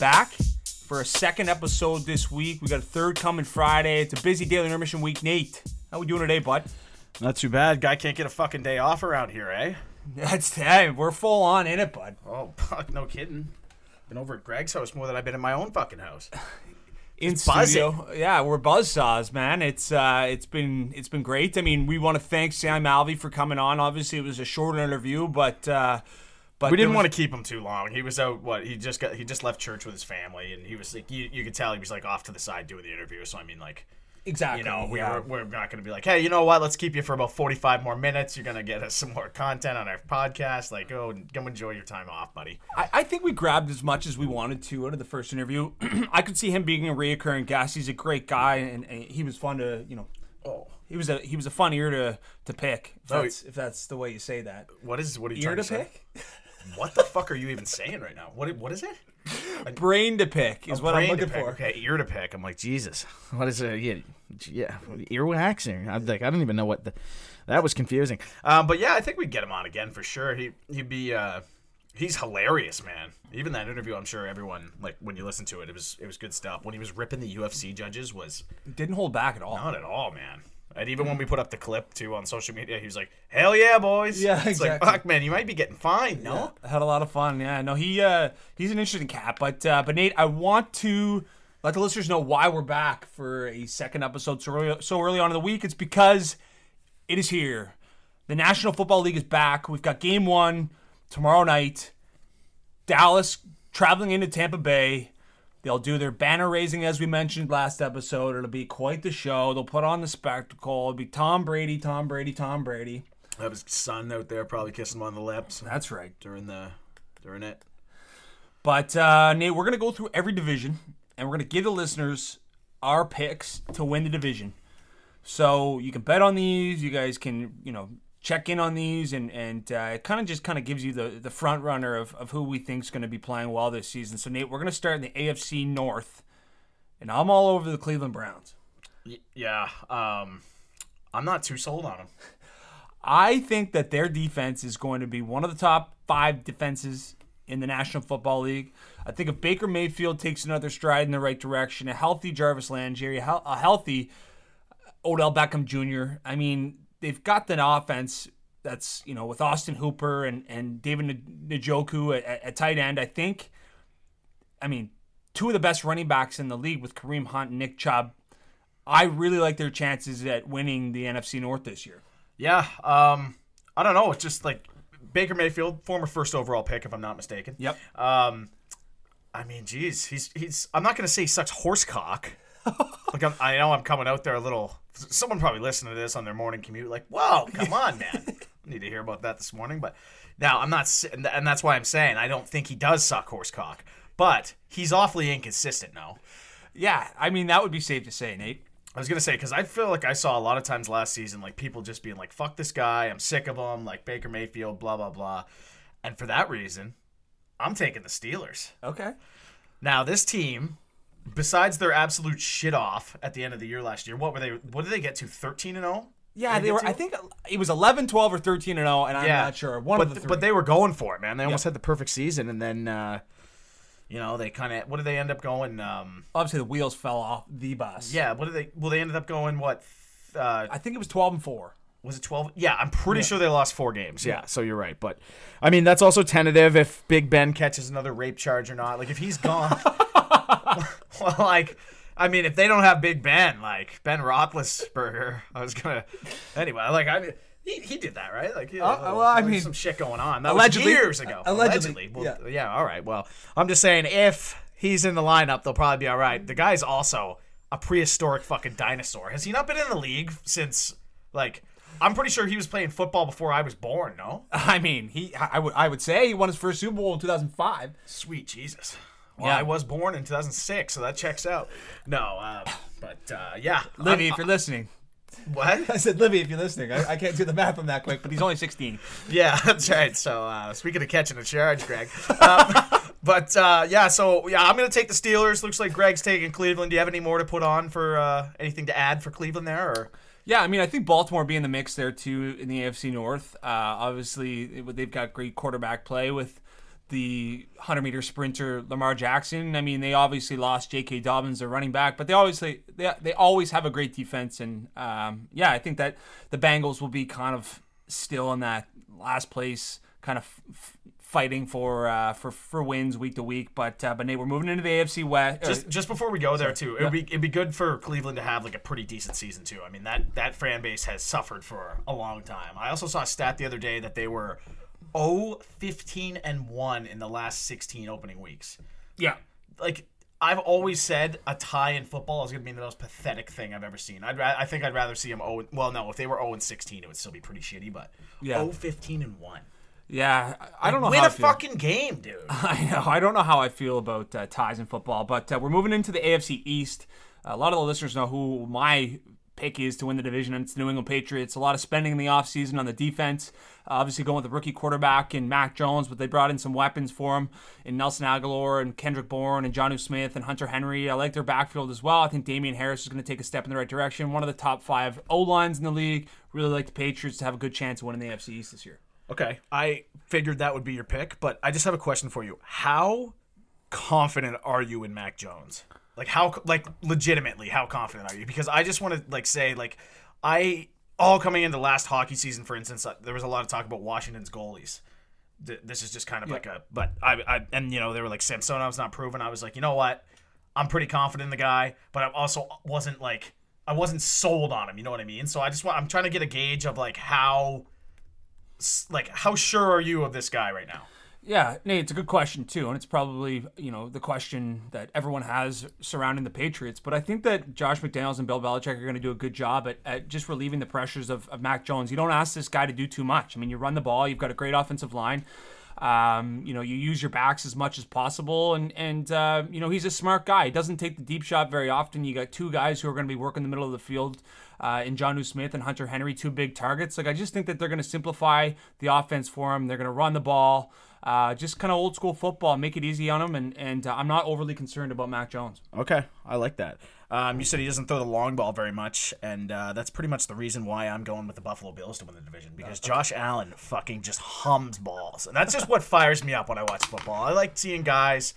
Back for a second episode this week. We got a third coming Friday. It's a busy daily intermission week. Nate, how we doing today, bud? Not too bad. Guy can't get a fucking day off around here, eh? That's hey, we're full on in it, bud. Oh, fuck, no kidding. Been over at Greg's house more than I've been in my own fucking house. In It's buzzing. studio, yeah, we're buzzsaws, man. It's uh, it's been it's been great. I mean, we want to thank Sam Alvey for coming on. Obviously, it was a short interview, but uh, but We didn't there want to keep him too long. He was out. What he just got. He just left church with his family, and he was like, you, you could tell he was like off to the side doing the interview. So I mean, like, exactly. you know, we yeah. were, we're not going to be like, hey, you know what? Let's keep you for about forty five more minutes. You're going to get us some more content on our podcast. Like, oh, come enjoy your time off, buddy. I, I think we grabbed as much as we wanted to out of the first interview. I could see him being a reoccurring guest. He's a great guy, and, and he was fun to you know. Oh, He was a he was a fun ear to to pick. If Oh, that's, if that's the way you say that. what is what are you Ear trying to to say? pick. What the fuck are you even saying right now? What what is it? A, Brain to pick is what I'm to looking pick. for. Okay, ear to pick. I'm like, Jesus, what is it? Yeah, yeah, earwax. Or, I'm like, I don't even know what the. That was confusing. Um, but yeah, I think we'd get him on again for sure. He he'd be. Uh, he's hilarious, man. Even that interview, I'm sure everyone like when you listen to it, it was it was good stuff. When he was ripping the UFC judges, was Didn't hold back at all. not at all, man. And even when we put up the clip too on social media, he was like, "Hell yeah, boys!" Yeah, it's exactly. like, fuck, man, you might be getting fined, no? I had a lot of fun. Yeah, no, he uh, he's an interesting cat. But uh, but Nate, I want to let the listeners know why we're back for a second episode so early, so early on in the week. It's because it is here. The National Football League is back. We've got Game One tomorrow night. Dallas traveling into Tampa Bay. They'll do their banner raising as we mentioned last episode. It'll be quite the show. They'll put on the spectacle. It'll be Tom Brady, Tom Brady, Tom Brady. I Have his son out there probably kissing him on the lips That's right. during the during it. But uh, Nate, we're gonna go through every division, and we're gonna give the listeners our picks to win the division. So you can bet on these. You guys can, you know, check in on these, and and uh, it kind of just kind of gives you the the front runner of, of who we think is going to be playing well this season. So Nate, we're gonna start in the AFC North, and I'm all over the Cleveland Browns. Yeah, um, I'm not too sold on them. I think that their defense is going to be one of the top five defenses in the National Football League. I think if Baker Mayfield takes another stride in the right direction, a healthy Jarvis Landry, a healthy Odell Beckham Jr., I mean, they've got an offense that's, you know, with Austin Hooper and, and David Njoku at, at, tight end. I think, I mean, two of the best running backs in the league with Kareem Hunt and Nick Chubb. I really like their chances at winning the NFC North this year. Yeah, um, I don't know. It's just like Baker Mayfield, former first overall pick, if I'm not mistaken. Yep. Um, I mean, geez, he's he's. I'm not gonna say he sucks horse cock. like I'm, I know I'm coming out there a little. Someone probably listening to this on their morning commute, like, "Whoa, come on, man." I need to hear about that this morning. But now I'm not, and and that's why I'm saying I don't think he does suck horse cock. But he's awfully inconsistent now. Yeah, I mean that would be safe to say, Nate. I was gonna say because I feel like I saw a lot of times last season, like people just being like, "Fuck this guy, I'm sick of him," like Baker Mayfield, blah blah blah, and for that reason, I'm taking the Steelers. Okay. Now this team, besides their absolute shit off at the end of the year last year, what were they? What did they get to? Thirteen and oh? zero. Yeah, Did they were. get I think it was 11, 12, or thirteen and zero, and I'm not sure. One but of the three. but they were going for it, man. They almost Yeah. had the perfect season, and then uh, you know they kind of what did they end up going? Um, obviously the wheels fell off the bus. yeah, what did they? Well, they ended up going what? Uh, I think it was twelve and four. was it 12 yeah i'm pretty sure they lost four games yeah, so you're right but i mean that's also tentative if big ben catches another rape charge or not like if he's gone well like i mean if they don't have big ben like ben roethlisberger i was gonna anyway like i he, he did that right like yeah, Uh, well, I mean, some shit going on that allegedly- was years ago allegedly, Well, yeah. yeah all right well i'm just saying if he's in the lineup they'll probably be all right the guy's also a prehistoric fucking dinosaur has he not been in the league since like I'm pretty sure he was playing football before I was born. No, I mean, he I would I would say he won his first Super Bowl in 2005. sweet Jesus. Well, Yeah. I was born in 2006, so that checks out. No, uh, but uh, yeah, Livy, I'm- if you're listening. what? I said Livy, if you're listening. I, I can't do the math on that quick, but he's only 16. Yeah, that's right. So uh, speaking of catching a charge, Greg. Um, but uh, yeah, so yeah, I'm gonna take the Steelers. Looks like Greg's taking Cleveland. Do you have any more to put on for uh, anything to add for Cleveland there? Or Yeah, I mean, I think Baltimore be in the mix there too in the AFC North. Uh, obviously, they've got great quarterback play with the 100 meter sprinter Lamar Jackson. I mean, they obviously lost J.K. Dobbins, their running back, but they obviously they, they always have a great defense. And um, yeah, I think that the Bengals will be kind of still in that last place, kind of f- f- fighting for uh, for for wins week to week. But uh, but Nate, we're moving into the AFC West. just just before we go there too, it'd be it'd be good for Cleveland to have like a pretty decent season too. I mean that that fan base has suffered for a long time. I also saw a stat the other day that they were 0 15 and 1 in the last 16 opening weeks. yeah. like I've always said a tie in football is going to be the most pathetic thing I've ever seen. I'd ra- I think I'd rather see them 0 well no, if they were 0 and 16 it would still be pretty shitty, but Yeah. 0 15 and 1. Yeah, I I don't know Win how a I feel. fucking game, dude. I know. I don't know how I feel about uh, ties in football, but uh, we're moving into the AFC East. a lot of the listeners know who my pick is to win the division, and it's the New England Patriots. A lot of spending in the offseason on the defense. Uh, obviously, going with the rookie quarterback and Mac Jones, but they brought in some weapons for him in Nelson Agholor and Kendrick Bourne and Jonnu Smith and Hunter Henry. I like their backfield as well. I think Damien Harris is going to take a step in the right direction. One of the top five O lines in the league. Really like the Patriots to have a good chance of winning the AFC East this year. Okay, I figured that would be your pick, but I just have a question for you. How confident are you in Mac Jones? Like how like legitimately how confident are you? Because I just want to like say like I all coming into last hockey season for instance, uh, there was a lot of talk about Washington's goalies. This is just kind of like a but I I and you know they were like Samsonov's not proven. I was like, "You know what? I'm pretty confident in the guy, but I also wasn't like I wasn't sold on him, you know what I mean? So I just want I'm trying to get a gauge of like how like how sure are you of this guy right now? Yeah, Nate, it's a good question too, and it's probably you know the question that everyone has surrounding the Patriots. But I think that Josh McDaniels and Bill Belichick are going to do a good job at, at just relieving the pressures of, of Mac Jones. You don't ask this guy to do too much. I mean, you run the ball, you've got a great offensive line. Um, you know, you use your backs as much as possible, and and uh, you know he's a smart guy. He doesn't take the deep shot very often. You got two guys who are going to be working the middle of the field, uh, in Jonnu Smith and Hunter Henry, two big targets. Like I just think that they're going to simplify the offense for him. They're going to run the ball, uh, just kind of old school football, make it easy on him, and and uh, I'm not overly concerned about Mac Jones. Okay, I like that. Um, you said he doesn't throw the long ball very much, and uh, that's pretty much the reason why I'm going with the Buffalo Bills to win the division because Josh Allen fucking just hums balls, and that's just what fires me up when I watch football. I like seeing guys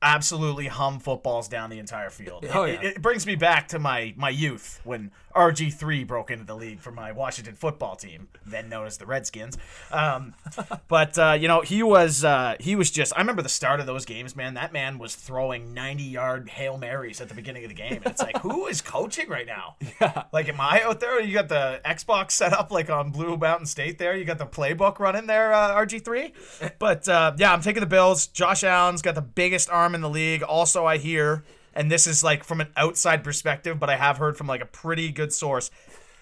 absolutely hum footballs down the entire field. Oh, It- yeah. it, it brings me back to my my youth when RG three broke into the league for my Washington football team, then known as the Redskins. Um, but uh, you know he was uh, he was just. I remember the start of those games, man. That man was throwing ninety yard hail marys at the beginning of the game. And it's like, who is coaching right now? Yeah. Like, am I out there? You got the Xbox set up like on Blue Mountain State. There, you got the playbook running there, uh, RG three. But uh, yeah, I'm taking the Bills. Josh Allen's got the biggest arm in the league. Also, I hear, and this is like from an outside perspective, but I have heard from like a pretty good source.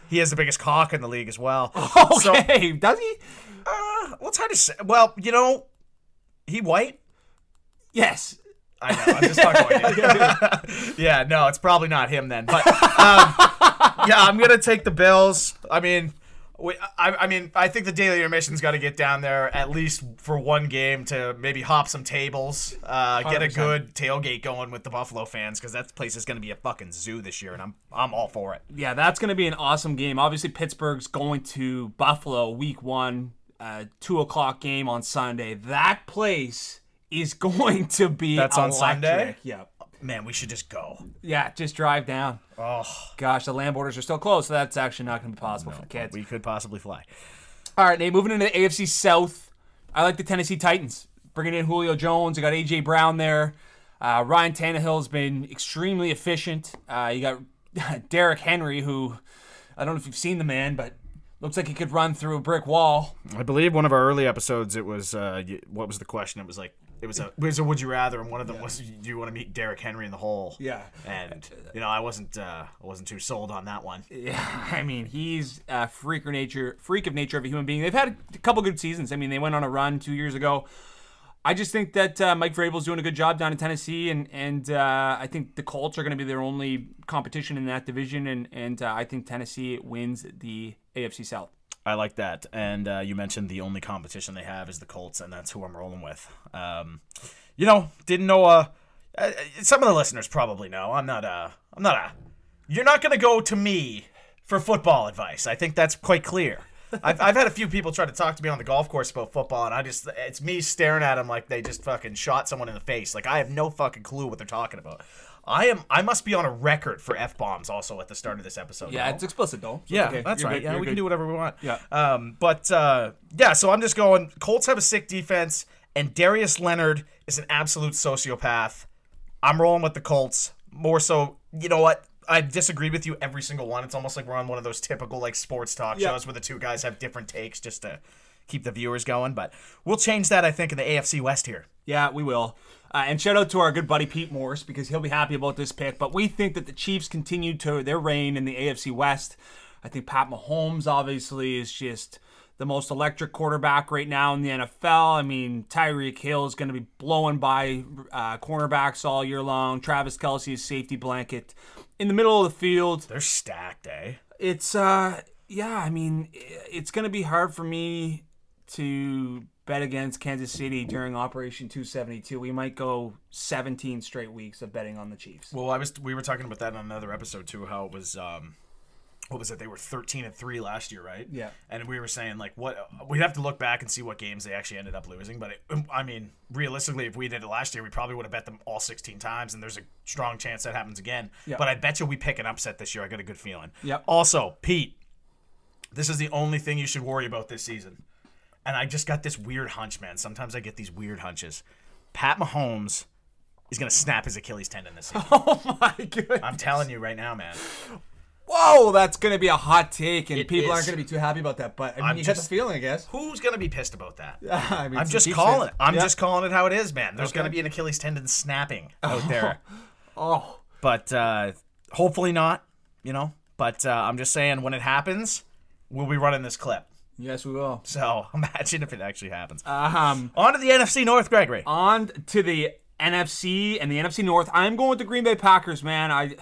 He has the biggest cock in the league as well. So, Okay, does he? uh, it's hard to say. Well, you know, he white. Yes. I know. I'm just to. yeah, no, it's probably not him then. But um, yeah, I'm gonna take the Bills. I mean, I, I mean, I think the daily intermission's got to get down there at least for one game to maybe hop some tables, uh, get a 100%. good tailgate going with the Buffalo fans because that place is gonna be a fucking zoo this year, and I'm I'm all for it. Yeah, that's going to be an awesome game. Obviously, Pittsburgh's going to Buffalo week one, uh, two o'clock game on Sunday. That place is going to be That's on electric. Sunday? Yeah. Man, we should just go. Yeah, just drive down. Oh, Gosh, the land borders are still closed, so that's actually not going to be possible for the kids. we could possibly fly. All right, Nate, moving into the AFC South. I like the Tennessee Titans. Bringing in Julio Jones. You got A.J. Brown there. Uh, Ryan Tannehill's been extremely efficient. Uh, you got Derrick Henry, who I don't know if you've seen the man, but looks like he could run through a brick wall. I believe one of our early episodes, it was uh, what was the question? It was like, it was a it was a would you rather, and one of them was do you want to meet Derrick Henry in the hole? Yeah. and you know I wasn't uh, I wasn't too sold on that one. Yeah, I mean, he's a freak of nature, freak of nature of a human being. They've had a couple good seasons. I mean, they went on a run two years ago. I just think that uh, Mike Vrabel's doing a good job down in Tennessee, and and uh, I think the Colts are going to be their only competition in that division, and and uh, I think Tennessee wins the AFC South. I like that. And uh, you mentioned the only competition they have is the Colts, and that's who I'm rolling with. Um, you know, didn't know. Uh, uh, some of the listeners probably know. I'm not a. I'm not. You're not going to go to me for football advice. I think that's quite clear. I've, I've had a few people try to talk to me on the golf course about football, and I just it's me staring at them like they just fucking shot someone in the face. Like I have no fucking clue what they're talking about. I am. I must be on a record for f bombs. Also at the start of this episode. Yeah, it's explicit though. So Yeah, okay. that's You're right. good. Yeah, You're we good. can do whatever we want. Yeah. Um, but uh, yeah, so I'm just going. Colts have a sick defense, and Darius Leonard is an absolute sociopath. I'm rolling with the Colts more so. You know what? I disagreed with you every single one. It's almost like we're on one of those typical like sports talk Yeah. shows where the two guys have different takes just to keep the viewers going. But we'll change that, I think, in the AFC West here. Yeah, we will. Uh, and shout out to our good buddy Pete Morse because he'll be happy about this pick. But we think that the Chiefs continue to their reign in the AFC West. I think Pat Mahomes obviously is just the most electric quarterback right now in the NFL. I mean, Tyreek Hill is going to be blowing by uh, cornerbacks all year long. Travis Kelce is safety blanket in the middle of the field They're stacked, eh? it's uh yeah i mean it's gonna be hard for me to bet against kansas city during operation 272 we might go 17 straight weeks of betting on the chiefs Well, I was we were talking about that on another episode too. How it was, um, what was it? They were thirteen and three last year, right? Yeah. And we were saying like, what we'd have to look back and see what games they actually ended up losing. But it, I mean, realistically, if we did it last year, we probably would have bet them all sixteen times, and there's a strong chance that happens again. Yeah. But I bet you we pick an upset this year. I got a good feeling. Yep. Also, Pete, this is the only thing you should worry about this season. And I just got this weird hunch, man. Sometimes I get these weird hunches. Pat Mahomes is gonna snap his Achilles tendon this season. oh my goodness I'm telling you right now, man. whoa that's gonna be a hot take and It people is. aren't gonna be too happy about that but i mean I'm you just- get the feeling i guess Who's gonna be pissed about that? I mean, I'm some just Chiefs calling fans. it. I'm Yeah. just calling it how it is, man. There's Okay. gonna be an Achilles tendon snapping out there, oh but uh, hopefully not. You know, but uh, I'm just saying when it happens, we'll be running this clip. Yes we will So imagine if it actually happens. um On to the NFC North, Gregory. on to the NFC and the NFC North. I'm going with the Green Bay Packers, man. I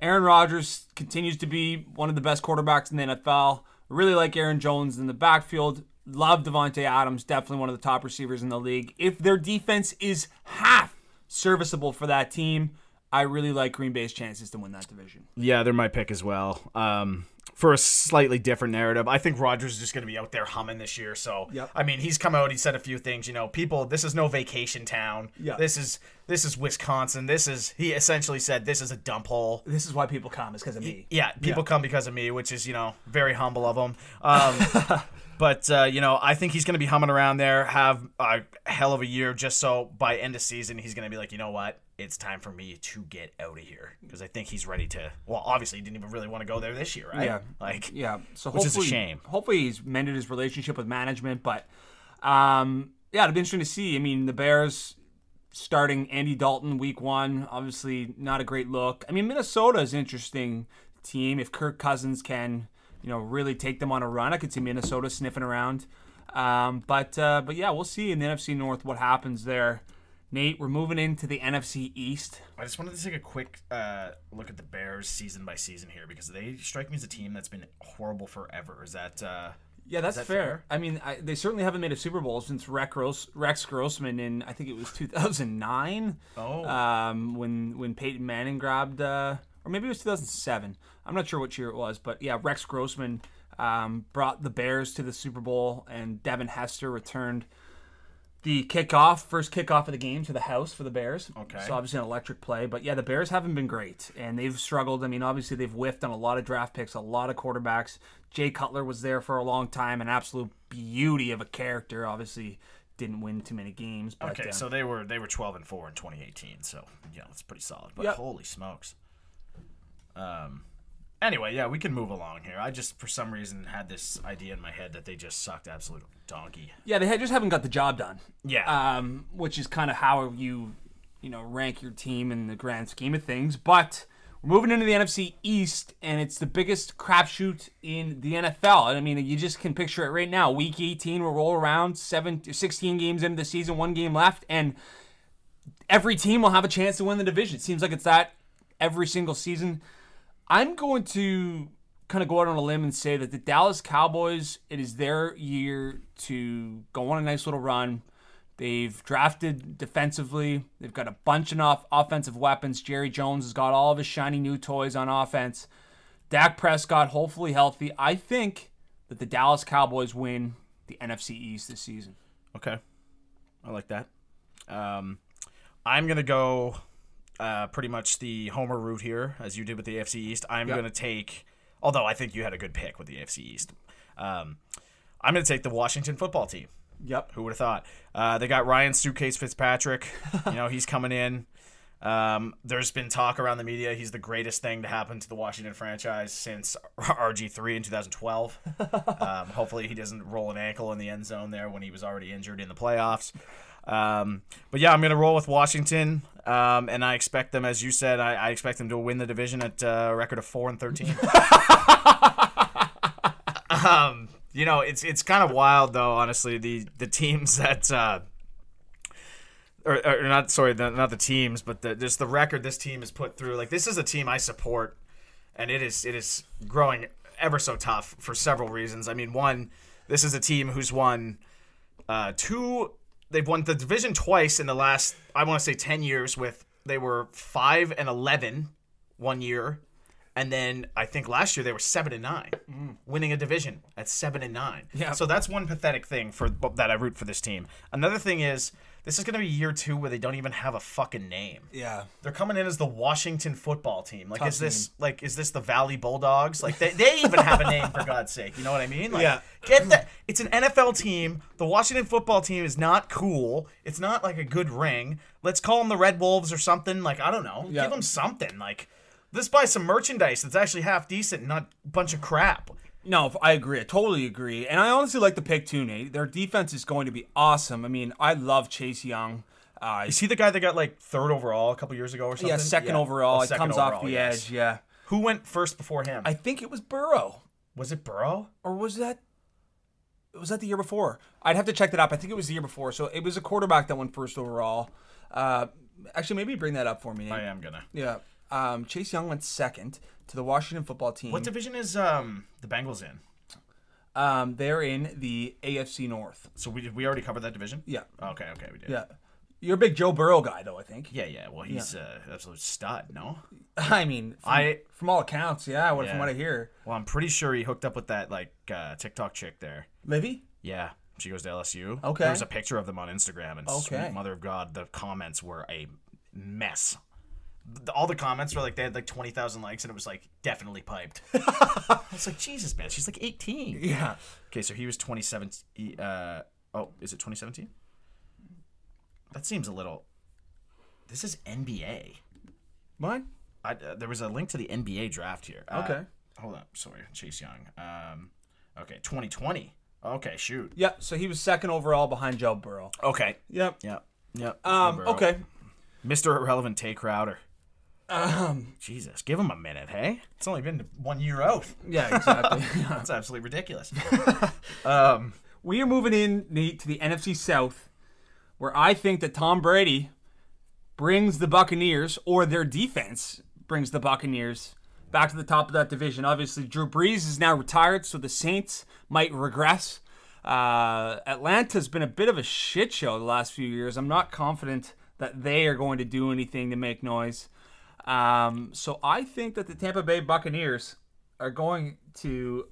Aaron Rodgers continues to be one of the best quarterbacks in the NFL. Really like Aaron Jones in the backfield. Love Davante Adams, definitely one of the top receivers in the league. If their defense is half serviceable for that team, I really like Green Bay's chances to win that division. Yeah, they're my pick as well. Um, for a slightly different narrative, I think Rodgers is just going to be out there humming this year. So, Yep. I mean, he's come out. He said a few things. You know, people, this is no vacation town. Yeah. This is this is Wisconsin. This is he essentially said this is a dump hole. This is why people come, is because of me. Yeah, people come because of me, which is you know very humble of him. Um, but uh, you know, I think he's going to be humming around there, have a hell of a year, just so by end of season he's going to be like, you know what, it's time for me to get out of here because I think he's ready to. Well, obviously, he didn't even really want to go there this year, right? Yeah. like Yeah, so Which is a shame. Hopefully, he's mended his relationship with management, but um, yeah, it'd be interesting to see. I mean, the Bears starting Andy Dalton week one, obviously not a great look. I mean, Minnesota is an interesting team. If Kirk Cousins can, you know, really take them on a run, I could see Minnesota sniffing around. Um, but uh, but yeah, we'll see in the NFC North what happens there. Nate, we're moving into the NFC East. I just wanted to take a quick uh, look at the Bears season by season here because they strike me as a team that's been horrible forever. Is that? Uh, Yeah, that's that fair. fair? I mean, I, they certainly haven't made a Super Bowl since Rex, Grossman in I think it was 2009. Oh. um, when when Peyton Manning grabbed, uh, or maybe it was 2007. I'm not sure which year it was, but yeah, Rex Grossman um, brought the Bears to the Super Bowl, and Devin Hester returned the kickoff, first kickoff of the game to the house for the Bears. Okay. So obviously an electric play, but yeah, the Bears haven't been great, and they've struggled. I mean, obviously they've whiffed on a lot of draft picks, a lot of quarterbacks. Jay Cutler was there for a long time, an absolute beauty of a character. Obviously, didn't win too many games. But, okay, uh, so they were they were 12 and four in 2018. So yeah, know it's pretty solid. But Yep. holy smokes. Um, Anyway, yeah, we can move along here. I just, for some reason, had this idea in my head that they just sucked absolute donkey. Yeah, they had- just haven't got the job done. Yeah. um, which is kind of how you, you know, rank your team in the grand scheme of things. But we're moving into the NFC East, and it's the biggest crapshoot in the NFL. I mean, you just can picture it right now. Week 18 we'll roll around, seven, 16 games into the season, one game left, and every team will have a chance to win the division. It seems like it's that every single season. I'm going to kind of go out on a limb and say that the Dallas Cowboys, it is their year to go on a nice little run. They've drafted defensively. They've got a bunch of off- offensive weapons. Jerry Jones has got all of his shiny new toys on offense. Dak Prescott, hopefully healthy. I think that the Dallas Cowboys win the NFC East this season. Okay. I like that. Um, I'm going to go uh, pretty much the homer route here, as you did with the AFC East. I'm Yep. going to take, although I think you had a good pick with the AFC East, um, I'm going to take the Washington football team. Yep. Who would have thought? Uh, they got Ryan Suitcase Fitzpatrick. you know, he's coming in. Um, there's been talk around the media. He's the greatest thing to happen to the Washington franchise since RG3 in 2012. um, hopefully, he doesn't roll an ankle in the end zone there when he was already injured in the playoffs. Um, but yeah, I'm going to roll with Washington, um, and I expect them, as you said, I, I expect them to win the division at uh, a record of four and thirteen. um, you know, it's it's kind of wild though. Honestly, the the teams that. Uh, or, or not sorry, the, not the teams, but the, just the record this team has put through. Like this is a team I support, and it is it is growing ever so tough for several reasons. I mean, one, this is a team who's won uh, two. They've won the division twice in the last I want to say ten years. With they were five and 11 one year, and then I think last year they were seven and nine, mm. winning a division at seven and nine. Yeah. So that's one pathetic thing for that I root for this team. Another thing is this is going to be year two where they don't even have a fucking name. Yeah. They're coming in as the Washington football team. Like, Tough is this like is this the Valley Bulldogs? Like, they, they even have a name for God's sake. You know what I mean? Like, Yeah. Get that? It's an NFL team. The Washington football team is not cool. It's not like a good ring. Let's call them the Red Wolves or something. Like, I don't know. Yeah. Give them something. Like, let's buy some merchandise that's actually half decent, and not a bunch of crap. No, I agree. I totally agree. And I honestly like the pick too, Nate. Their defense is going to be awesome. I mean, I love Chase Young. Uh, Is he the guy that got like third overall a couple years ago or something? yeah, second Yeah. overall. Oh, it comes off the yes. edge. Yeah. Who went first before him? I think it was Burrow. was it Burrow? Or was that was that the year before? I'd have to check that up. I think it was the year before. So it was a quarterback that went first overall. Uh, actually, maybe bring that up for me. Nate. I am gonna. Yeah. Um, Chase Young went second to the Washington football team. What division is um the Bengals in? um, they're in the AFC North. So we we already covered that division. Yeah. Okay. Okay. We did. Yeah. You're a big Joe Burrow guy, though. I think. Yeah. Yeah. Well, he's uh, absolute stud. No. I mean, from, I- from all accounts, yeah. What Yeah. from what I hear, Well, I'm pretty sure he hooked up with that like uh, TikTok chick there. Livy. Yeah. She goes to LSU. Okay. There was a picture of them on Instagram, and Okay. sweet mother of God, the comments were a mess. All the comments were like they had like twenty thousand likes, and it was like definitely piped. I was like, Jesus, man, she's like eighteen. Yeah. Okay, so he was 2017. Uh, oh, is it 2017? That seems a little. This is NBA. What? I, uh, there was a link to the NBA draft here. Uh, Okay. Hold up. Sorry, Chase Young. Um, okay, 2020. Okay, shoot. Yeah. So he was second overall behind Joe Burrow. Okay. Yep. Yep. Yep. Um. Okay. Mr. Irrelevant Tae Crowder. Um. Jesus, give him a minute, hey? It's only been one year out. Yeah. Exactly. That's absolutely ridiculous. we are moving in Nate, to the NFC South, where I think that Tom Brady brings the Buccaneers, or their defense brings the Buccaneers back to the top of that division. Obviously, Drew Brees is now retired, so the Saints might regress. Uh, Atlanta's been a bit of a shit show the last few years. I'm not confident that they are going to do anything to make noise. Um, so I think that the Tampa Bay Buccaneers are going to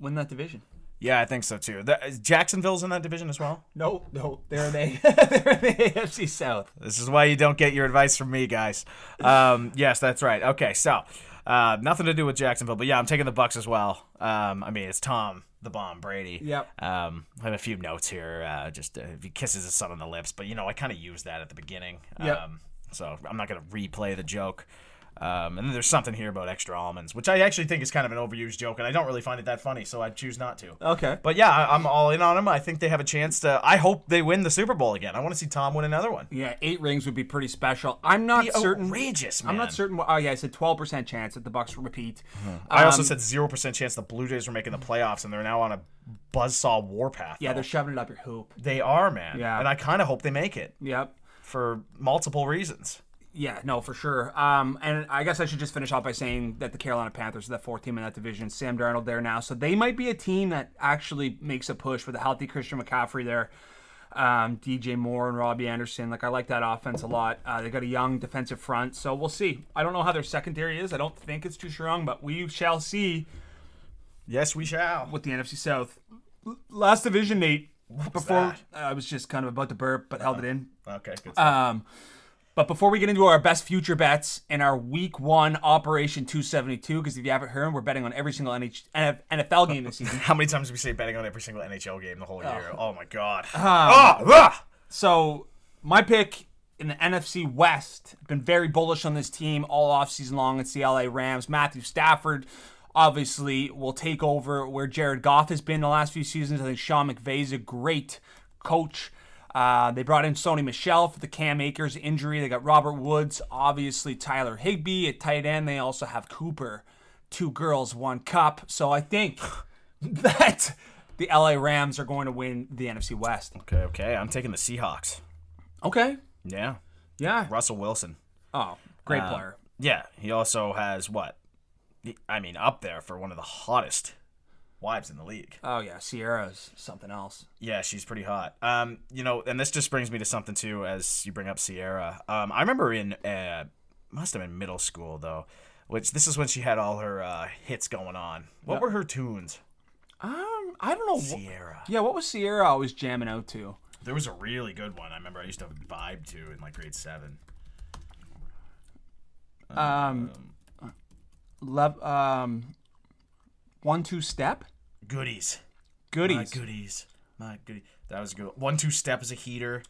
win that division. yeah, I think so too. The, Jacksonville's in that division as well. No, no, they're they they're in the AFC South. This is why you don't get your advice from me, guys. Um, yes, that's right. Okay, so uh, nothing to do with Jacksonville, but yeah, I'm taking the Bucs as well. Um, I mean, it's Tom the Bomb Brady. Yep. Um, I have a few notes here. Uh, just uh, if he kisses his son on the lips, but you know, I kind of used that at the beginning. Yep. Um, so I'm not gonna replay the joke. Um, and then there's something here about extra almonds, which I actually think is kind of an overused joke, and I don't really find it that funny, so I choose not to. Okay. But yeah, I, I'm all in on them. I think they have a chance to. I hope they win the Super Bowl again. I want to see Tom win another one. Yeah, eight rings would be pretty special. I'm not Be certain. outrageous, I'm man. not certain. Oh yeah, I said 12% chance that the Bucs repeat. I also Um, said zero percent chance the Blue Jays were making the playoffs, and they're now on a buzzsaw warpath. Yeah, though. they're shoving it up your hoop. they are, man. Yeah. and I kind of hope they make it Yep. For multiple reasons. Yeah, no, for sure. Um, and I guess I should just finish off by saying that the Carolina Panthers are the fourth team in that division. Sam Darnold there now, so they might be a team that actually makes a push with a healthy Christian McCaffrey there. Um, DJ Moore and Robbie Anderson, like I like that offense a lot. Uh, they got a young defensive front, so we'll see. I don't know how their secondary is. I don't think it's too strong, but we shall see Yes, we shall. with the NFC South. Last division, Nate. Before? I was just kind of about to burp, but held it in. Okay, good. Um, but before we get into our best future bets and our week one Operation 272, because if you haven't heard, we're betting on every single NH- NFL game this season. How many times do we say betting on every single NHL game the whole year? Oh, my god. Um, Ah, ah! So my pick in the NFC West, been very bullish on this team all off season long. It's the LA Rams. Matthew Stafford obviously will take over where Jared Goff has been the last few seasons. I think Sean McVay is a great coach. Uh, they brought in Sony Michel for the Cam Akers injury. They got Robert Woods, obviously Tyler Higbee at tight end. They also have Cooper, two girls, one cup. So I think that the LA Rams are going to win the NFC West. Okay, okay. I'm taking the Seahawks. Okay. Yeah. Yeah. Russell Wilson. Oh, great Uh, player. Yeah, he also has what? I mean, up there for one of the hottest wives in the league. Oh yeah, Ciara's something else. Yeah, she's pretty hot. Um, you know, and this just brings me to something too, as you bring up Ciara. Um, I remember in uh, must have been middle school though, which this is when she had all her uh, hits going on. What Yeah. were her tunes? Um, I don't know. Ciara. yeah, what was Ciara always jamming out to? There was a really good one. I remember I used to vibe to in like grade seven. Um, lev- um, one two step Goodies. goodies. My goodies. My goodies. That was good. One two step is a heater.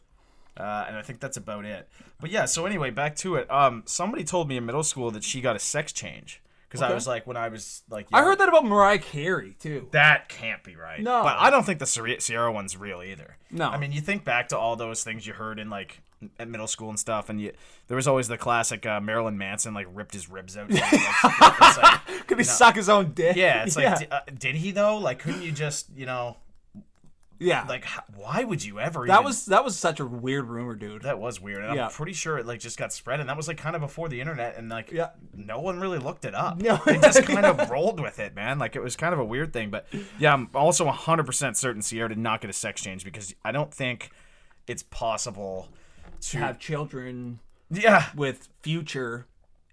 Uh, and I think that's about it. But yeah, so anyway, back to it. Um, somebody told me in middle school that she got a sex change because I was like, when I was like, I heard that about Mariah Carey too. that can't be right. No. but I don't think the Ciara one's real either. No. I mean, you think back to all those things you heard in like at middle school and stuff, and you there was always the classic uh, Marilyn Manson like ripped his ribs out. Like, like- Could he suck his own dick? yeah, it's like, yeah. di- uh, did he though? Like, couldn't you just, you know, yeah. like, why would you ever? that even- was that was such a weird rumor, dude. That was weird, and Yeah. I'm pretty sure it like just got spread, and that was like kind of before the internet, and like Yeah. no one really looked it up. No. they just kind of rolled with it, man. Like it was kind of a weird thing, but yeah, I'm also 100 percent certain Ciara did not get a sex change because I don't think it's possible to Have children yeah with Future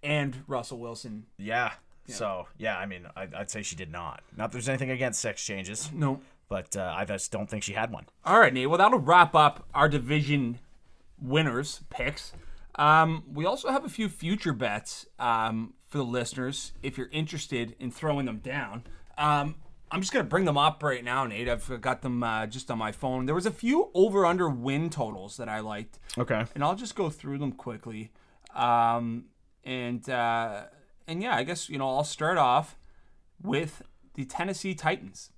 and Russell Wilson. yeah. So yeah, I mean, I'd, I'd say she did not. Not that there's anything against sex changes, No. but uh, I just don't think she had one. All right, Nate. Well, that'll wrap up our division winners picks. Um, we also have a few future bets um, for the listeners if you're interested in throwing them down. Um, I'm just gonna bring them up right now, Nate. I've got them uh, just on my phone. There was a few over/under win totals that I liked, Okay. and I'll just go through them quickly. Um, and uh, and yeah, I guess you know I'll start off with the Tennessee Titans.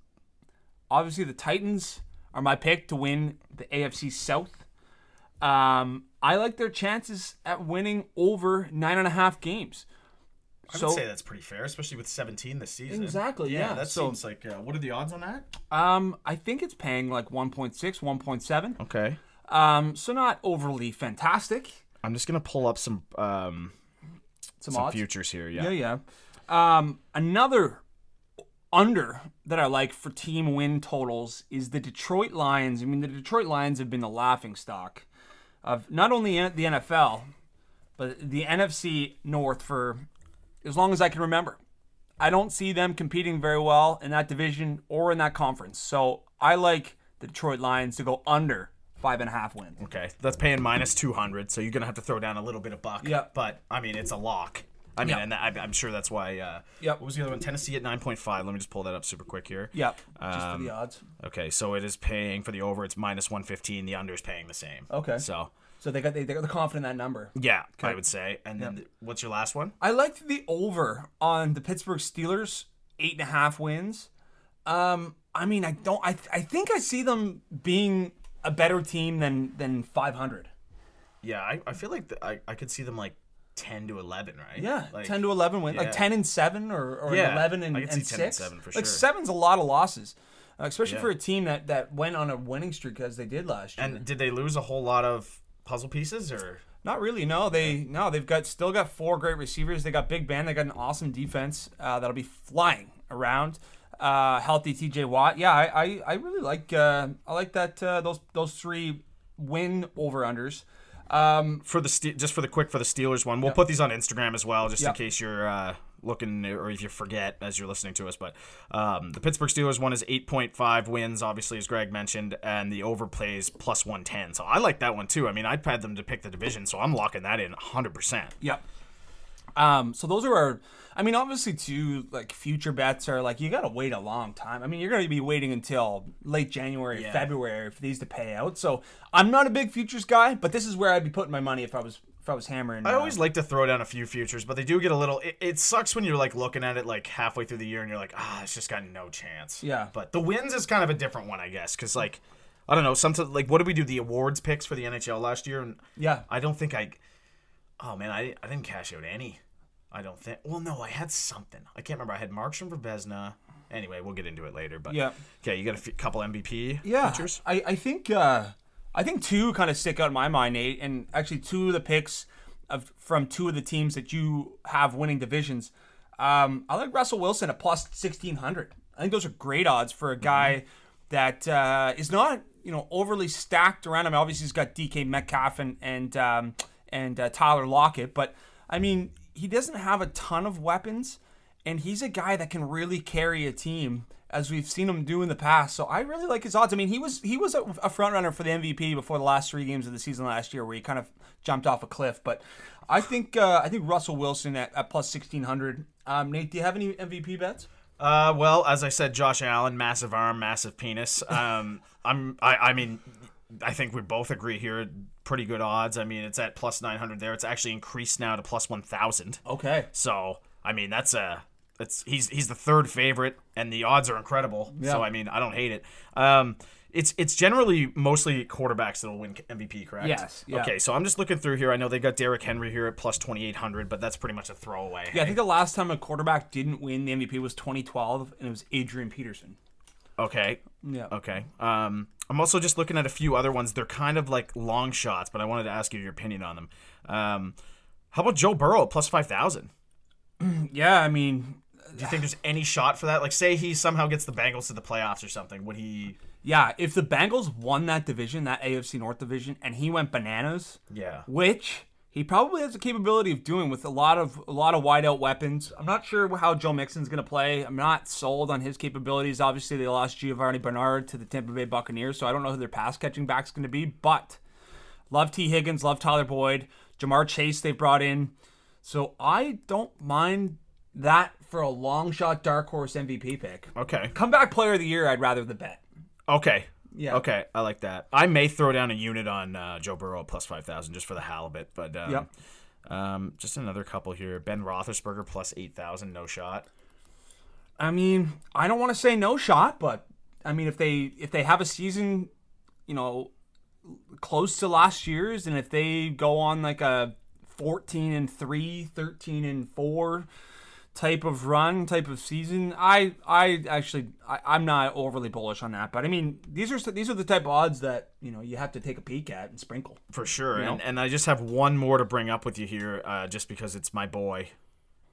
Obviously, the Titans are my pick to win the AFC South. Um, I like their chances at winning over nine and a half games. I So would say that's pretty fair, especially with 17 this season. Exactly, yeah. that So- seems like. Uh, what are the odds on that? um, I think it's paying like 1.6, 1.7. Okay. Um, so not overly fantastic. I'm just gonna pull up some um, Some, some odds. futures here. Yeah. Yeah, yeah. Um, another under that I like for team win totals is the Detroit Lions. I mean, the Detroit Lions have been the laughing stock of not only the NFL, but the NFC North for as long as I can remember. I don't see them competing very well in that division or in that conference. So I like the Detroit Lions to go under five and a half wins. Okay, that's paying minus 200, so you're gonna have to throw down a little bit of buck. Yep. But I mean, it's a lock. I mean, Yep. and I, I'm sure that's why. Uh, Yep. What was the other one? Tennessee at 9.5. Let me just pull that up super quick here. Yep. Just Um, for the odds. Okay, so it is paying for the over. It's minus 115. The under is paying the same. Okay. So So they got they, they're confident in that number. yeah, I would say. And then what's your last one? I liked the over on the Pittsburgh Steelers, eight and a half wins. Um, I mean, I don't. I I think I see them being a better team than than 500. Yeah, I, I feel like the, I I could see them like 10 to 11, right? Yeah, Like, 10 to 11 wins, yeah. like 10 and 7 or, or Yeah, 11 and, I could and see 10 and 6. 7 for Like sure. 7's a lot of losses, uh, especially Yeah. for a team that that went on a winning streak as they did last year. And did they lose a whole lot of puzzle pieces or? Not really. No, they no. They've got still got four great receivers. They got Big Ben. They got an awesome defense uh, that'll be flying around. Uh, healthy T.J. Watt. Yeah, I, I, I really like uh, I like that uh, those those three win over unders. Um, for the just for the quick for the Steelers one. We'll put these on Instagram as well, just Yep. in case you're uh, looking or if you forget as you're listening to us. But um, the Pittsburgh Steelers one is 8.5 wins, obviously as Greg mentioned, and the over plays plus 110. So I like that one too. I mean, I'd had them to pick the division, so I'm locking that in 100. percent Yep. Um, so those are our. I mean, obviously, too, like future bets are like you got to wait a long time. I mean, you're going to be waiting until late January, Yeah. February for these to pay out. So I'm not a big futures guy, but this is where I'd be putting my money if I was if I was hammering. I uh, always like to throw down a few futures, but they do get a little. It, it sucks when you're like looking at it like halfway through the year and you're like, ah, it's just got no chance. Yeah. But the wins is kind of a different one, I guess, because like, I don't know, sometimes like, what did we do? The awards picks for the NHL last year, and Yeah. I don't think I. Oh man, I I didn't cash out any. I don't think. Well, no, I had something. I can't remember. I had Markstrom for Vezina. Anyway, we'll get into it later. But Yeah. okay, you got a f- couple MVP yeah, futures. I, I think uh, I think two kind of stick out in my mind, Nate, and actually two of the picks of from two of the teams that you have winning divisions. Um, I like Russell Wilson at plus sixteen hundred. I think those are great odds for a guy that uh, is not you know overly stacked around him. Obviously, he's got DK Metcalf and and um, and uh, Tyler Lockett, but I mean he doesn't have a ton of weapons, and he's a guy that can really carry a team as we've seen him do in the past. So I really like his odds. I mean, he was he was a, a front runner for the MVP before the last three games of the season last year, where he kind of jumped off a cliff. But I think uh, I think Russell Wilson at, at plus sixteen hundred. Um, Nate, do you have any MVP bets? Uh, well, as I said, Josh Allen, massive arm, massive penis. Um, I'm, I, I mean, I think we both agree here. Pretty good odds. I mean, it's at plus nine hundred there. It's actually increased now to plus one thousand. Okay. So, I mean, that's a, that's he's he's the third favorite, and the odds are incredible. Yeah. So, I mean, I don't hate it. Um, it's it's generally mostly quarterbacks that'll win MVP, correct? Yes, yeah. Okay, so I'm just looking through here. I know they got Derrick Henry here at plus twenty eight hundred, but that's pretty much a throwaway. Yeah, I think the last time a quarterback didn't win the MVP was 2012, and it was Adrian Peterson. Okay. Yeah. Okay. Um, I'm also just looking at a few other ones. They're kind of like long shots, but I wanted to ask you your opinion on them. Um, how about Joe Burrow at plus five thousand? Yeah, I mean, Do you think there's any shot for that? Like, say he somehow gets the Bengals to the playoffs or something, would he? yeah, if the Bengals won that division, that AFC North division, and he went bananas, Yeah. which he probably has the capability of doing with a lot of a lot of wideout weapons. I'm not sure how Joe Mixon's going to play. I'm not sold on his capabilities. Obviously, they lost Giovani Bernard to the Tampa Bay Buccaneers, so I don't know who their pass catching back's going to be. But love Tee Higgins, love Tyler Boyd, Ja'Marr Chase they brought in, so I don't mind that for a long shot dark horse MVP pick. Okay. Comeback player of the year, I'd rather the bet. Okay. Yeah. Okay, I like that. I may throw down a unit on uh, Joe Burrow at plus five thousand just for the halibut, but um, Yep. um, just another couple here. Ben Roethlisberger plus eight thousand, no shot. I mean, I don't want to say no shot, but I mean, if they if they have a season, you know, close to last year's, and if they go on like a 14 and 3, 13 and 4 type of run, type of season, I I actually I, I'm not overly bullish on that. But I mean, these are these are the type of odds that you know you have to take a peek at and sprinkle. For sure. know? And, and I just have one more to bring up with you here, uh, just because it's my boy.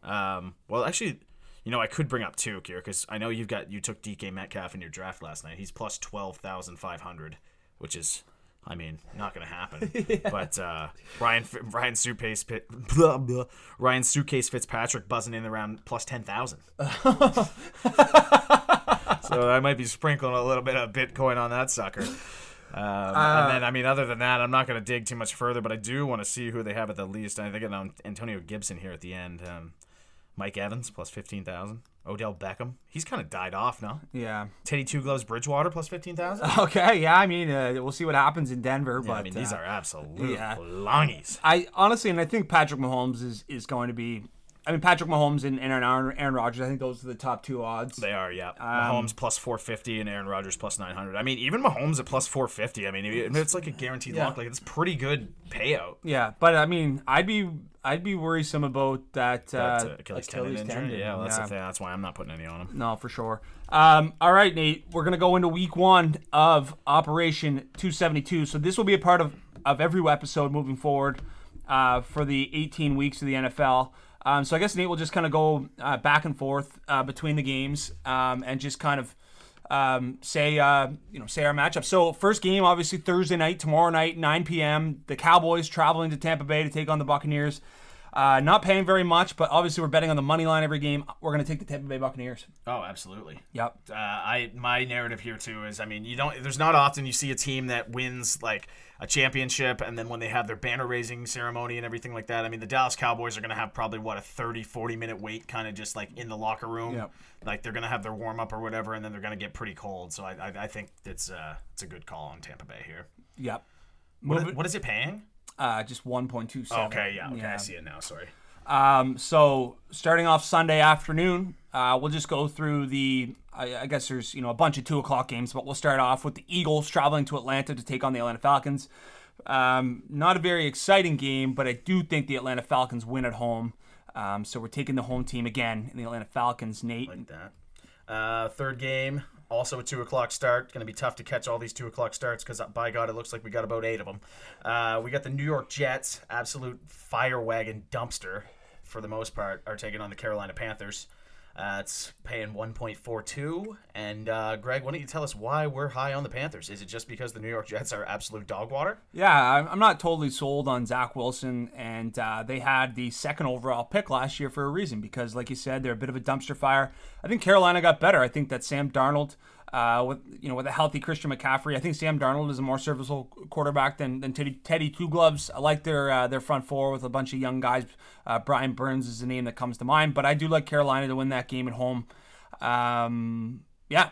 Um, well, actually, you know, I could bring up two here because I know you've got you took DK Metcalf in your draft last night. He's plus twelve thousand five hundred, which is, I mean, not going to happen. But uh, Ryan Ryan Suitcase blah, blah, Ryan Suitcase Fitzpatrick buzzing in around plus ten thousand. so I might be sprinkling a little bit of Bitcoin on that sucker. Um, and then, I mean, other than that, I'm not going to dig too much further, but I do want to see who they have at the least. I think on Antonio Gibson here at the end. Um, Mike Evans plus fifteen thousand. Odell Beckham. He's kind of died off now. Yeah. Teddy Two Gloves Bridgewater plus fifteen thousand. Okay. Yeah. I mean, uh, we'll see what happens in Denver, Yeah, but I mean, these uh, are absolute yeah. longies. I honestly, and I think Patrick Mahomes is is going to be. I mean, Patrick Mahomes and, and Aaron, Aaron Rodgers. I think those are the top two odds. They are, yeah. Um, Mahomes plus 450 and Aaron Rodgers plus 900. I mean, even Mahomes at plus 450. I mean, it's like a guaranteed Yeah. lock. Like it's pretty good payout. Yeah, but I mean, I'd be I'd be worrisome about that, uh, That, uh, Achilles, tendon injury. Yeah, well, that's the thing. That's why I'm not putting any on him. No, for sure. Um, all right, Nate, we're gonna go into week one of Operation 272. So this will be a part of of every episode moving forward uh, for the 18 weeks of the NFL. Um, so I guess Nate will just kind of go uh, back and forth uh, between the games um, and just kind of um, say uh, you know say our matchup. So first game, obviously Thursday night, tomorrow night, 9 p.m. The Cowboys traveling to Tampa Bay to take on the Buccaneers. Uh, not paying very much, but obviously we're betting on the money line every game. We're going to take the Tampa Bay Buccaneers. Oh, absolutely. Yep. Uh, I my narrative here too is I mean you don't there's not often you see a team that wins like a championship and then when they have their banner raising ceremony and everything like that I mean the Dallas Cowboys are going to have probably what a 30 40 minute wait kind of just like in the locker room Yep. like they're going to have their warm up or whatever and then they're going to get pretty cold so I, I, I think it's uh it's a good call on Tampa Bay here Yep. what, Move is, it- what is it paying Uh, just 1.27. okay yeah okay I see it now sorry Um, so starting off Sunday afternoon, uh, we'll just go through the. I, I guess there's you know a bunch of two o'clock games, but we'll start off with the Eagles traveling to Atlanta to take on the Atlanta Falcons. Um, not a very exciting game, but I do think the Atlanta Falcons win at home. Um, so we're taking the home team again in the Atlanta Falcons. Nate, like that. Uh, third game, also a two o'clock start. Going to be tough to catch all these two o'clock starts because by God, it looks like we got about eight of them. Uh, we got the New York Jets, absolute fire wagon dumpster for the most part, are taking on the Carolina Panthers. Uh, it's paying 1.42. And uh, Greg, why don't you tell us why we're high on the Panthers? Is it just because the New York Jets are absolute dog water? Yeah, I'm not totally sold on Zach Wilson, and uh, they had the second overall pick last year for a reason because, like you said, they're a bit of a dumpster fire. I think Carolina got better. I think that Sam Darnold, uh, with you know with a healthy Christian McCaffrey, I think Sam Darnold is a more serviceable quarterback than, than Teddy, Teddy Two Gloves. I like their uh, their front four with a bunch of young guys. Uh, Brian Burns is the name that comes to mind, but I do like Carolina to win that game at home. Um, yeah,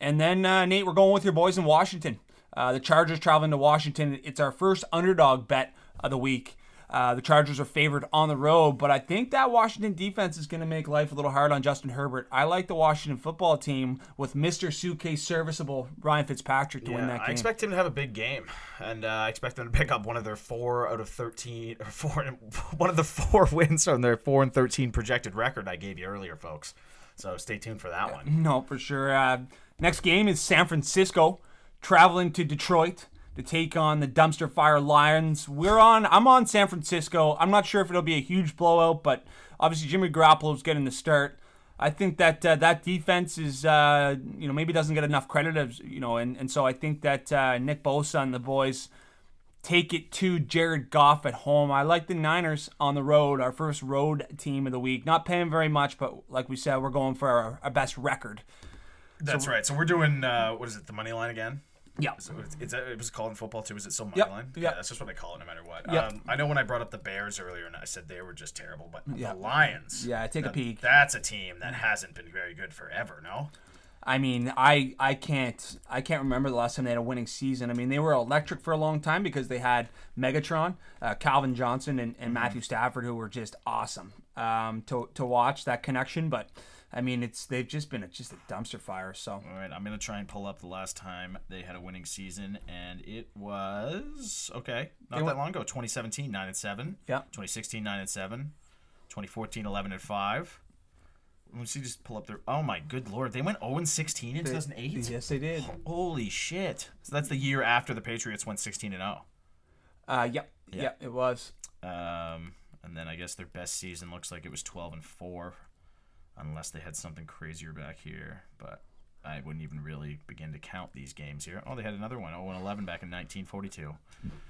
and then uh, Nate, we're going with your boys in Washington. Uh, the Chargers traveling to Washington. It's our first underdog bet of the week. Uh, the Chargers are favored on the road, but I think that Washington defense is going to make life a little hard on Justin Herbert. I like the Washington football team with Mr. Suitcase serviceable Ryan Fitzpatrick to win that game. I expect him to have a big game, and uh, I expect them to pick up one of their four out of thirteen, or four, one of the four wins from their four and thirteen projected record I gave you earlier, folks. So stay tuned for that one. No, for sure. Uh, next game is San Francisco traveling to Detroit to take on the dumpster fire Lions. We're on. I'm on San Francisco. I'm not sure if it'll be a huge blowout, but obviously Jimmy Garoppolo's getting the start. I think that uh, that defense is, uh, you know, maybe doesn't get enough credit, as you know, and, and so I think that uh, Nick Bosa and the boys take it to Jared Goff at home. I like the Niners on the road, our first road team of the week. Not paying very much, but like we said, we're going for our, our best record. That's right. So we're doing uh, what is it? The money line again? Yeah. So it's, it's, it was called in football too. Is it still money Yep, line? yep. Yeah, that's just what I call it, no matter what. Yep. Um, I know when I brought up the Bears earlier, and I said they were just terrible, but Yeah. the Lions. Yeah, take a peek. That's a team that hasn't been very good forever. No. I mean, I I can't I can't remember the last time they had a winning season. I mean, they were electric for a long time because they had Megatron, uh, Calvin Johnson, and, and Matthew Stafford, who were just awesome um, to to watch that connection. But I mean, it's they've just been a, just a dumpster fire. So All right, I'm gonna try and pull up the last time they had a winning season, and it was okay, not They that went- long ago. 2017, nine and seven. Yeah. 2016, nine and seven. 2014, 11 and five. Let me see, just pull up their. Oh my good lord, they went 0 and 16 in 2008. yes, they did. Holy shit! So that's the year after the Patriots went 16 and 0. Uh, yep, yep, it was. Um, and then I guess their best season looks like it was 12 and 4, unless they had something crazier back here. But I wouldn't even really begin to count these games here. Oh, they had another one, 0 and 11 back in 1942.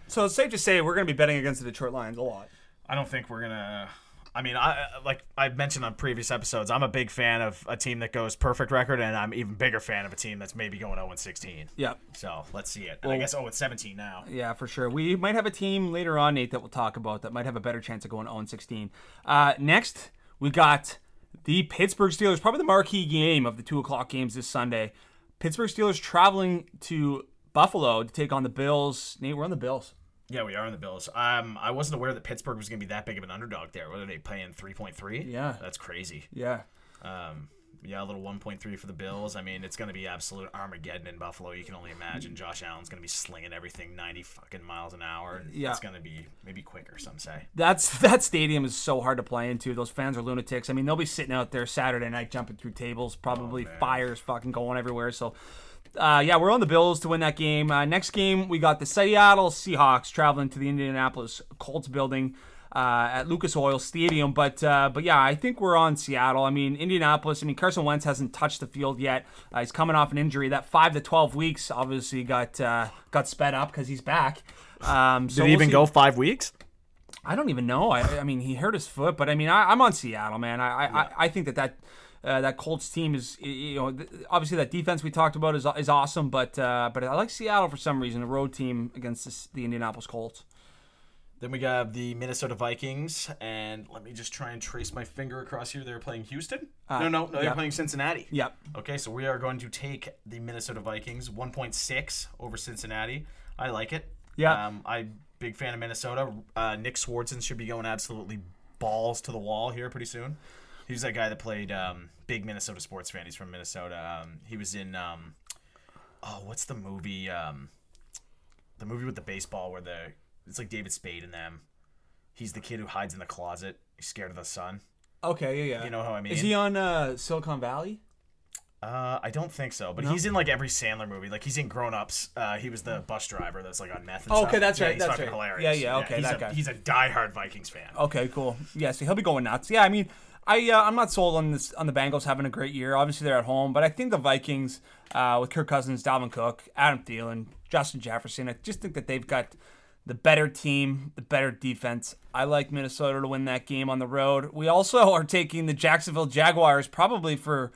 So it's safe to say we're going to be betting against the Detroit Lions a lot. I don't think we're gonna. I mean, I like I mentioned on previous episodes, I'm a big fan of a team that goes perfect record, and I'm even bigger fan of a team that's maybe going 0 16. Yeah. So let's see it. And I guess 0 17 now. Yeah, for sure. We might have a team later on, Nate, that we'll talk about that might have a better chance of going 0 16. Uh, next, we got the Pittsburgh Steelers, probably the marquee game of the 2 o'clock games this Sunday. Pittsburgh Steelers traveling to Buffalo to take on the Bills. Nate, we're on the Bills. Yeah, we are on the Bills. Um, I wasn't aware that Pittsburgh was going to be that big of an underdog there. What are they paying? 3.3? Yeah. That's crazy. Yeah. Um, yeah, a little 1.3 for the Bills. I mean, it's going to be absolute Armageddon in Buffalo. You can only imagine Josh Allen's going to be slinging everything 90 fucking miles an hour. Yeah. It's going to be maybe quicker, some say. That's that stadium is so hard to play into. Those fans are lunatics. I mean, they'll be sitting out there Saturday night jumping through tables, probably man. fires fucking going everywhere. So, uh, yeah, we're on the Bills to win that game. Uh, next game, we got the Seattle Seahawks traveling to the Indianapolis Colts building uh, at Lucas Oil Stadium. But uh, but yeah, I think we're on Seattle. I mean, Indianapolis. I mean, Carson Wentz hasn't touched the field yet. Uh, he's coming off an injury. That five to twelve weeks obviously got uh, got sped up because he's back. Um, so Did he we'll even see- go five weeks? I don't even know. I, I mean, he hurt his foot, but I mean, I, I'm on Seattle, man. I, I, I, I think that that uh, that Colts team is, you know, th- obviously that defense we talked about is is awesome, but uh, but I like Seattle for some reason. The road team against this, the Indianapolis Colts. Then we got the Minnesota Vikings, and let me just try and trace my finger across here. They're playing Houston. no, no, no, they're playing Cincinnati. Yep. Okay, so we are going to take the Minnesota Vikings 1.6 over Cincinnati. I like it. Yeah. Um, I'm big fan of Minnesota. Uh, Nick Swardson should be going absolutely balls to the wall here pretty soon. He's that guy that played um, big Minnesota sports fan. He's from Minnesota. Um, he was in um, oh, what's the movie? Um, the movie with the baseball where the it's like David Spade in them. He's the kid who hides in the closet. He's scared of the sun. Okay, yeah, yeah. You know how I mean? Is he on uh, Silicon Valley? Uh, I don't think so, but he's in like every Sandler movie. Like he's in Grown Ups. Uh, he was the bus driver that's like on meth. And Oh, stuff. okay, that's Yeah, right, He's that's fucking right. hilarious. Yeah, yeah, okay, he's that a, guy. He's a diehard Vikings fan. Okay, cool. Yeah, so he'll be going nuts. Yeah, I mean, I uh, I'm not sold on this on the Bengals having a great year. Obviously, they're at home, but I think the Vikings uh, with Kirk Cousins, Dalvin Cook, Adam Thielen, Justin Jefferson, I just think that they've got the better team, the better defense. I like Minnesota to win that game on the road. We also are taking the Jacksonville Jaguars probably for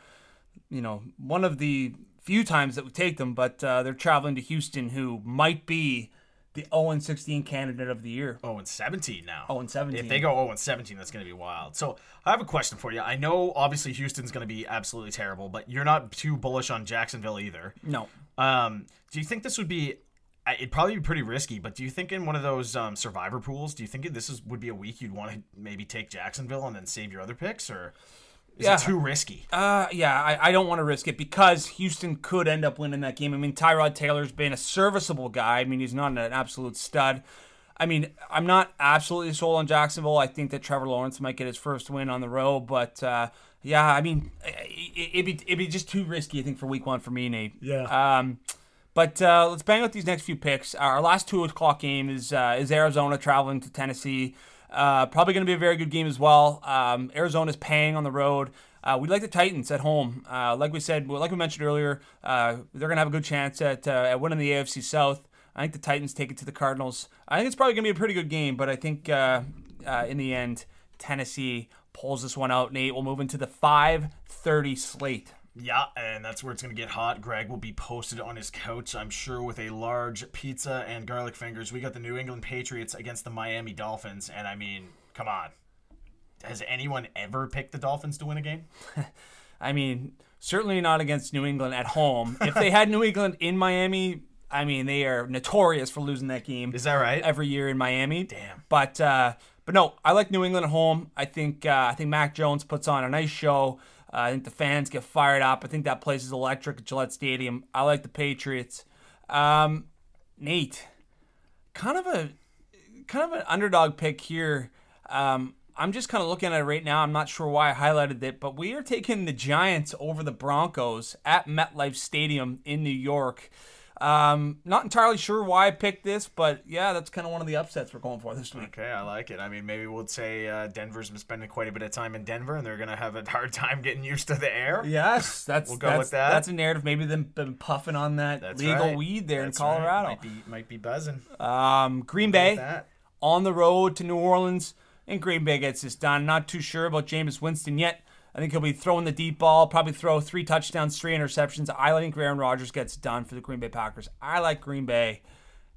you know one of the few times that we take them, but uh, they're traveling to Houston, who might be the 0 16 candidate of the year. Oh, and 17 now. 0 17. If they go 0 and 17, that's going to be wild. So I have a question for you. I know obviously Houston's going to be absolutely terrible, but you're not too bullish on Jacksonville either. no. Um, do you think this would be? I- It'd probably be pretty risky, but do you think in one of those um, survivor pools, do you think this is would be a week you'd want to maybe take Jacksonville and then save your other picks, or is Yeah. it too risky? Uh, yeah, I, I don't want to risk it because Houston could end up winning that game. I mean, Tyrod Taylor's been a serviceable guy. I mean, he's not an absolute stud. I mean, I'm not absolutely sold on Jacksonville. I think that Trevor Lawrence might get his first win on the road, but uh, yeah, I mean, it, it'd be it'd be just too risky. I think for Week One for me, Nate. Yeah. Um, but uh, let's bang out these next few picks. Our last two o'clock game is uh, is Arizona traveling to Tennessee. Uh, probably going to be a very good game as well. Um, Arizona's paying on the road. Uh, we like the Titans at home. Uh, like we said, like we mentioned earlier, uh, they're going to have a good chance at, at winning the AFC South. I think the Titans take it to the Cardinals. I think it's probably going to be a pretty good game, but I think in the end, Tennessee pulls this one out. Nate, we'll move into the 5:30 slate. Yeah, and that's where it's going to get hot. Greg will be posted on his couch, I'm sure, with a large pizza and garlic fingers. We got the New England Patriots against the Miami Dolphins, and I mean, come on. Has anyone ever picked the Dolphins to win a game? I mean, certainly not against New England at home. if they had New England in Miami, I mean, they are notorious for losing that game Is that right? every year in Miami. Damn. But uh, but no, I like New England at home. I think uh, I think Mac Jones puts on a nice show. Uh, I think the fans get fired up. I think that place is electric at Gillette Stadium. I like the Patriots. Um, Nate, kind of a kind of an underdog pick here. Um, I'm just kind of looking at it right now. I'm not sure why I highlighted it, but we are taking the Giants over the Broncos at MetLife Stadium in New York. Um, not entirely sure why I picked this, but yeah, that's kind of one of the upsets we're going for this week. Okay, I like it. I mean, maybe we'll say uh, Denver's been spending quite a bit of time in Denver, and they're going to have a hard time getting used to the air. Yes, that's We'll go that's, with that. That's a narrative. Maybe them been puffing on that That's legal right. weed there That's in right. Colorado. Might be might be buzzing. Um, Green Bay on the road to New Orleans. and Green Bay gets this done. Not too sure about Jameis Winston yet. I think he'll be throwing the deep ball, probably throw three touchdowns, three interceptions. I think Aaron Rodgers gets done for the Green Bay Packers. I like Green Bay.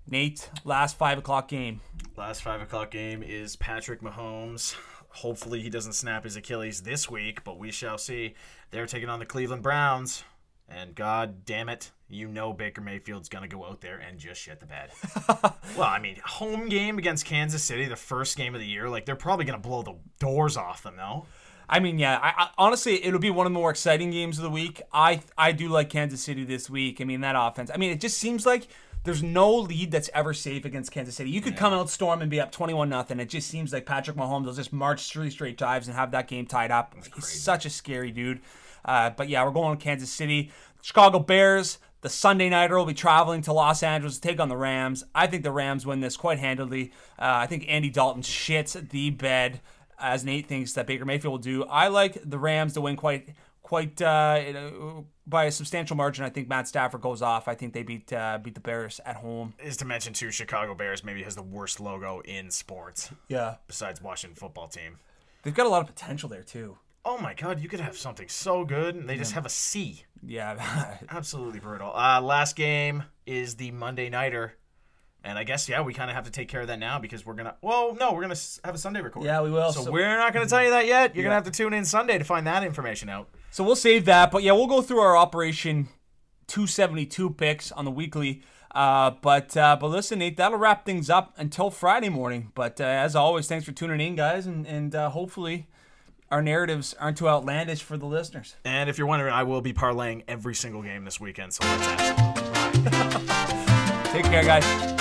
Nate, last five o'clock game. Last five o'clock game is Patrick Mahomes. Hopefully he doesn't snap his Achilles this week, but we shall see. They're taking on the Cleveland Browns. And god damn it, you know Baker Mayfield's going to go out there and just shit the bed. well, I mean, home game against Kansas City, the first game of the year, like they're probably going to blow the doors off them, though. I mean, yeah. I, I, honestly, it'll be one of the more exciting games of the week. I I do like Kansas City this week. I mean, that offense. I mean, it just seems like there's no lead that's ever safe against Kansas City. You could yeah. come out storm and be up 21 nothing. It just seems like Patrick Mahomes will just march three straight drives and have that game tied up. He's such a scary dude. Uh, but yeah, we're going to Kansas City. Chicago Bears, the Sunday Nighter will be traveling to Los Angeles to take on the Rams. I think the Rams win this quite handily. Uh, I think Andy Dalton shits the bed, as Nate thinks that Baker Mayfield will do. I like the Rams to win quite quite uh, by a substantial margin. I think Matt Stafford goes off. I think they beat uh, beat the Bears at home. Is to mention too, Chicago Bears maybe has the worst logo in sports. Yeah. Besides Washington football team, they've got a lot of potential there too oh my god, you could have something so good, and they just have a C. Yeah, absolutely brutal. Uh, last game is the Monday nighter, and I guess yeah, we kind of have to take care of that now because we're gonna. Well, no, we're gonna have a Sunday record. Yeah, we will. So, so we're not gonna tell you that yet. You're yeah. gonna have to tune in Sunday to find that information out. So we'll save that, but yeah, we'll go through our Operation 272 picks on the weekly. Uh, but uh, but listen, Nate, that'll wrap things up until Friday morning. But uh, as always, thanks for tuning in, guys, and and uh, hopefully our narratives aren't too outlandish for the listeners. And if you're wondering, I will be parlaying every single game this weekend. So let's Take care, guys.